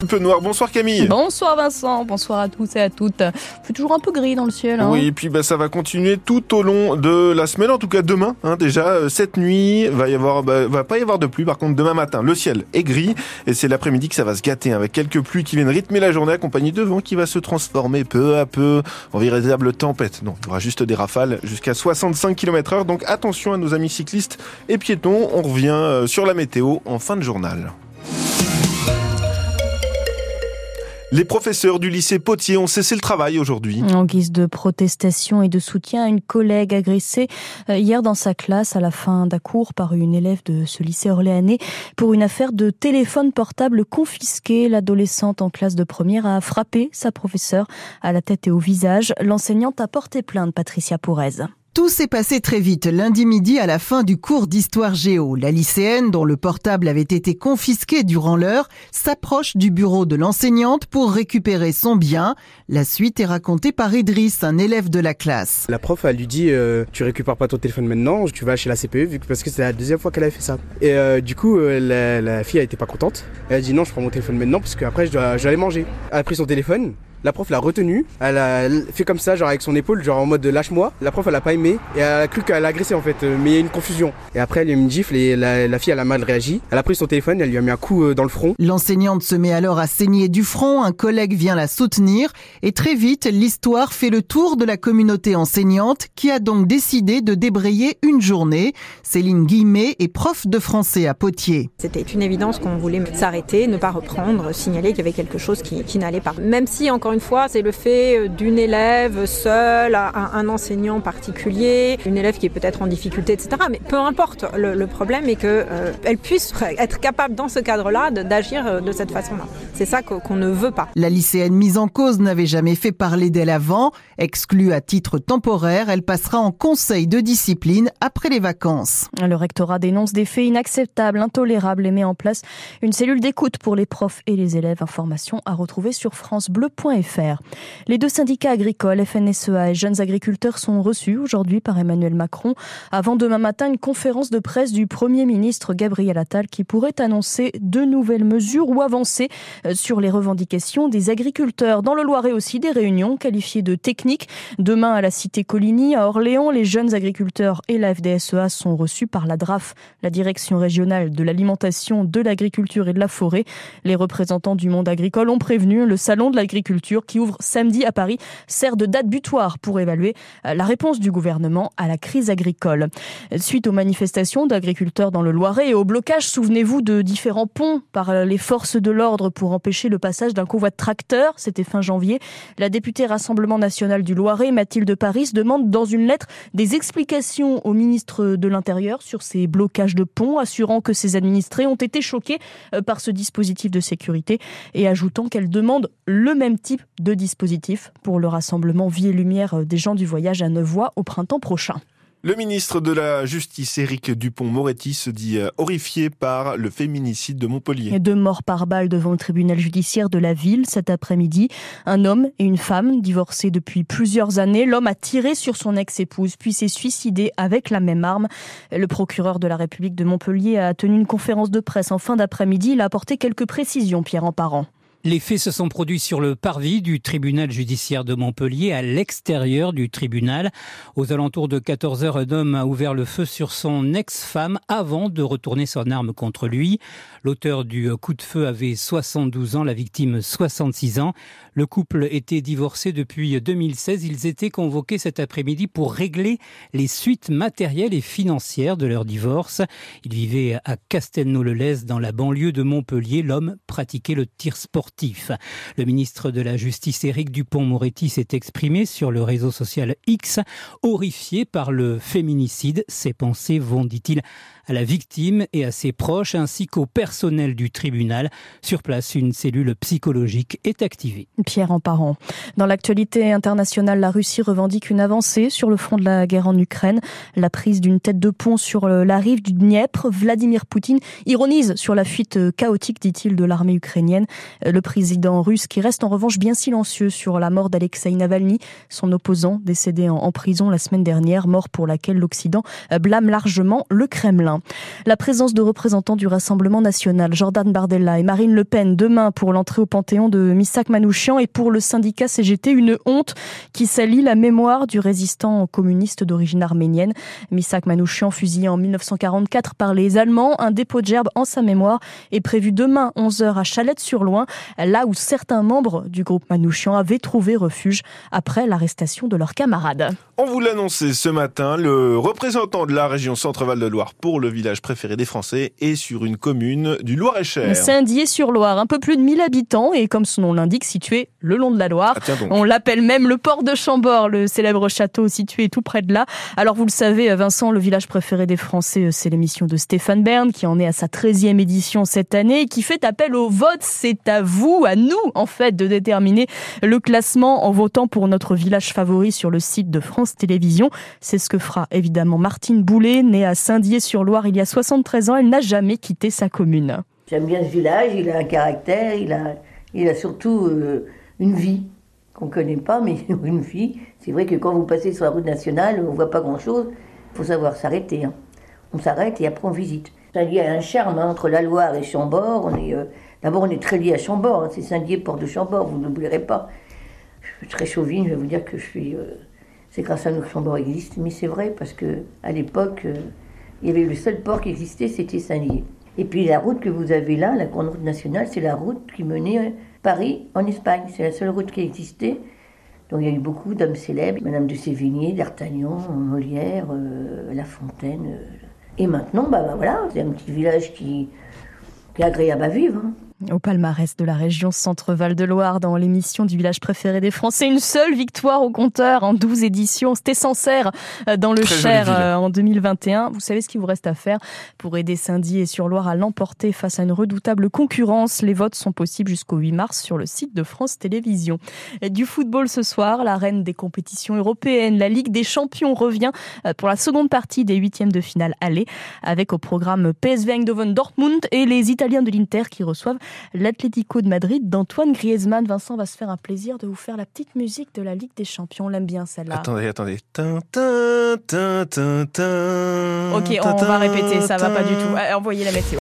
Un peu noir. Bonsoir Camille. Bonsoir Vincent, bonsoir à tous et à toutes. Il fait toujours un peu gris dans le ciel. Hein. Oui, et puis bah, ça va continuer tout au long de la semaine, en tout cas demain. Hein, déjà, euh, cette nuit, va y avoir, bah, va pas y avoir de pluie. Par contre, demain matin, le ciel est gris et c'est l'après-midi que ça va se gâter hein, avec quelques pluies qui viennent rythmer la journée, accompagnées de vent qui va se transformer peu à peu en véritable tempête. Non, il y aura juste des rafales jusqu'à 65 km heure. Donc attention à nos amis cyclistes et piétons. On revient euh, sur la météo en fin de journal. Les professeurs du lycée Potier ont cessé le travail aujourd'hui. En guise de protestation et de soutien à une collègue agressée euh, hier dans sa classe à la fin d'un cours par une élève de ce lycée orléanais pour une affaire de téléphone portable confisqué. L'adolescente en classe de première a frappé sa professeure à la tête et au visage. L'enseignante a porté plainte, Patricia Pourez. Tout s'est passé très vite lundi midi à la fin du cours d'histoire géo. La lycéenne, dont le portable avait été confisqué durant l'heure, s'approche du bureau de l'enseignante pour récupérer son bien. La suite est racontée par Idriss, un élève de la classe. La prof, elle lui dit euh, Tu récupères pas ton téléphone maintenant, tu vas chez la CPE, parce que c'est la deuxième fois qu'elle avait fait ça. Et euh, du coup, euh, la, la, fille, elle était pas contente. Elle a dit Non, je prends mon téléphone maintenant, parce qu'après, je dois, je dois aller manger. Elle a pris son téléphone, la prof l'a retenu, elle a fait comme ça, genre avec son épaule, genre en mode lâche-moi. La prof elle a pas aimé et elle a cru qu'elle a agressé en fait, euh, mais il y a une confusion. Et après elle lui a mis une gifle et la, fille elle a mal réagi. Elle a pris son téléphone, elle lui a mis un coup euh, dans le front. L'enseignante se met alors à saigner du front, un collègue vient la soutenir et très vite l'histoire fait le tour de la communauté enseignante qui a donc décidé de débrayer une journée. Céline Guillemet est prof de français à Potiers. C'était une évidence qu'on voulait s'arrêter, ne pas reprendre, signaler qu'il y avait quelque chose qui, qui n'allait pas. Même si encore une fois, c'est le fait euh, d'une élève seule, à un enseignant particulier, une élève qui est peut-être en difficulté, etc. Mais peu importe, le, problème est qu'elle euh, puisse être capable dans ce cadre-là d'agir euh, de cette façon-là. C'est ça qu'on ne veut pas. La lycéenne mise en cause n'avait jamais fait parler d'elle avant. Exclue à titre temporaire, elle passera en conseil de discipline après les vacances. Le rectorat dénonce des faits inacceptables, intolérables et met en place une cellule d'écoute pour les profs et les élèves. Information à retrouver sur francebleu.fr. Les deux syndicats agricoles, FNSEA et Jeunes Agriculteurs, sont reçus aujourd'hui par Emmanuel Macron avant demain matin une conférence de presse du Premier ministre Gabriel Attal qui pourrait annoncer de nouvelles mesures ou avancer euh, sur les revendications des agriculteurs. Dans le Loiret aussi, des réunions qualifiées de techniques. Demain à la Cité Coligny, à Orléans, les jeunes agriculteurs et la FDSEA sont reçus par la DRAF, la Direction régionale de l'alimentation, de l'agriculture et de la forêt. Les représentants du monde agricole ont prévenu le Salon de l'agriculture qui ouvre samedi à Paris sert de date butoir pour évaluer euh, la réponse du gouvernement à la crise agricole. Suite aux manifestations d'agriculteurs dans le Loiret et au blocage, souvenez-vous de différents ponts par euh, les forces de l'ordre pour empêcher le passage d'un convoi de tracteurs, c'était fin janvier. La députée Rassemblement national du Loiret, Mathilde Paris, demande dans une lettre des explications au ministre de l'Intérieur sur ces blocages de ponts, assurant que ses administrés ont été choqués euh, par ce dispositif de sécurité et ajoutant qu'elle demande le même type de dispositif pour le rassemblement Vie et Lumière des gens du voyage à Nevoix au printemps prochain. Le ministre de la Justice, Éric Dupont-Moretti, se dit euh, horrifié par le féminicide de Montpellier. Deux morts par balle devant le tribunal judiciaire de la ville cet après-midi. Un homme et une femme, divorcés depuis plusieurs années. L'homme a tiré sur son ex-épouse, puis s'est suicidé avec la même arme. Le procureur de la République de Montpellier a tenu une conférence de presse en fin d'après-midi. Il a apporté quelques précisions, Pierre Emparent. Les faits se sont produits sur le parvis du tribunal judiciaire de Montpellier, à l'extérieur du tribunal. Aux alentours de 14 heures, un homme a ouvert le feu sur son ex-femme avant de retourner son arme contre lui. L'auteur du coup de feu avait 72 ans, la victime 66 ans. Le couple était divorcé depuis 2016. Ils étaient convoqués cet après-midi pour régler les suites matérielles et financières de leur divorce. Ils vivaient à Castelnau-le-Lez, dans la banlieue de Montpellier. L'homme pratiquait le tir sportif le ministre de la Justice, Éric Dupont-Moretti, s'est exprimé sur le réseau social X, horrifié par le féminicide. Ses pensées vont, dit-il, à la victime et à ses proches, ainsi qu'au personnel du tribunal. Sur place, une cellule psychologique est activée. Pierre Emparent. Dans l'actualité internationale, la Russie revendique une avancée sur le front de la guerre en Ukraine. La prise d'une tête de pont sur la rive du Dniepr. Vladimir Poutine ironise sur la fuite chaotique, dit-il, de l'armée ukrainienne. Le président russe qui reste en revanche bien silencieux sur la mort d'Alexei Navalny, son opposant décédé en prison la semaine dernière, mort pour laquelle l'Occident blâme largement le Kremlin. La présence de représentants du Rassemblement national, Jordan Bardella et Marine Le Pen, demain pour l'entrée au Panthéon de Missak Manouchian et pour le syndicat CGT, une honte qui salit la mémoire du résistant communiste d'origine arménienne. Missak Manouchian, fusillé en 1944 par les Allemands, un dépôt de gerbe en sa mémoire est prévu demain 11h à Chalette-sur-Loing, là où certains membres du groupe Manouchian avaient trouvé refuge après l'arrestation de leurs camarades. On vous l'annonçait ce matin, le représentant de la région Centre-Val de Loire pour le village préféré des Français est sur une commune du Loir-et-Cher. Saint-Dié-sur-Loire, un peu plus de 1000 habitants et comme son nom l'indique, situé le long de la Loire. Ah. On l'appelle même le port de Chambord, le célèbre château situé tout près de là. Alors vous le savez, Vincent, le village préféré des Français, c'est l'émission de Stéphane Bern qui en est à sa 13e édition cette année et qui fait appel au vote. C'est à vous, à nous en fait, de déterminer le classement en votant pour notre village favori sur le site de France Télévisions. C'est ce que fera évidemment Martine Boulet, née à Saint-Dié-sur-Loire il y a 73 ans. Elle n'a jamais quitté sa commune. J'aime bien ce village, il a un caractère, il a, il a surtout euh, une vie qu'on ne connaît pas, mais une vie. C'est vrai que quand vous passez sur la route nationale, on ne voit pas grand-chose. Il faut savoir s'arrêter. hein. On s'arrête et après on visite. Saint-Dié a un charme hein, entre la Loire et Chambord. Euh, D'abord, on est très lié à Chambord. hein. C'est Saint-Dié, port de Chambord, vous n'oublierez pas. Je suis très chauvine, je vais vous dire que je suis. euh, c'est grâce à nous que Chambord existe, mais c'est vrai parce que à l'époque, il y avait le seul port qui existait, c'était Saint-Dié. Et puis la route que vous avez là, la grande route nationale, c'est la route qui menait euh, Paris en Espagne. C'est la seule route qui existait. Donc il y a eu beaucoup d'hommes célèbres, Madame de Sévigné, D'Artagnan, Molière, euh, La Fontaine. euh. Et maintenant, bah, bah, voilà, c'est un petit village qui, qui est agréable à vivre. hein. Au palmarès de la région Centre-Val de Loire, dans l'émission du village préféré des Français, une seule victoire au compteur en 12 éditions. C'était Sancerre euh, dans le Très Cher euh, en 2021. Vous savez ce qu'il vous reste à faire pour aider Saint-Dié et sur Loire à l'emporter face à une redoutable concurrence. Les votes sont possibles jusqu'au 8 mars sur le site de France Télévisions. Du football ce soir, la reine des compétitions européennes, la Ligue des champions revient euh, pour la seconde partie des huitièmes de finale aller avec au programme PSV Eindhoven Dortmund et les Italiens de l'Inter qui reçoivent l'Atlético de Madrid d'Antoine Griezmann. Vincent va se faire un plaisir de vous faire la petite musique de la Ligue des Champions. On l'aime bien celle-là. Attendez, attendez. Tin, tin, tin, tin, tin, Ok, on va répéter, ça va pas du tout. Envoyez la météo.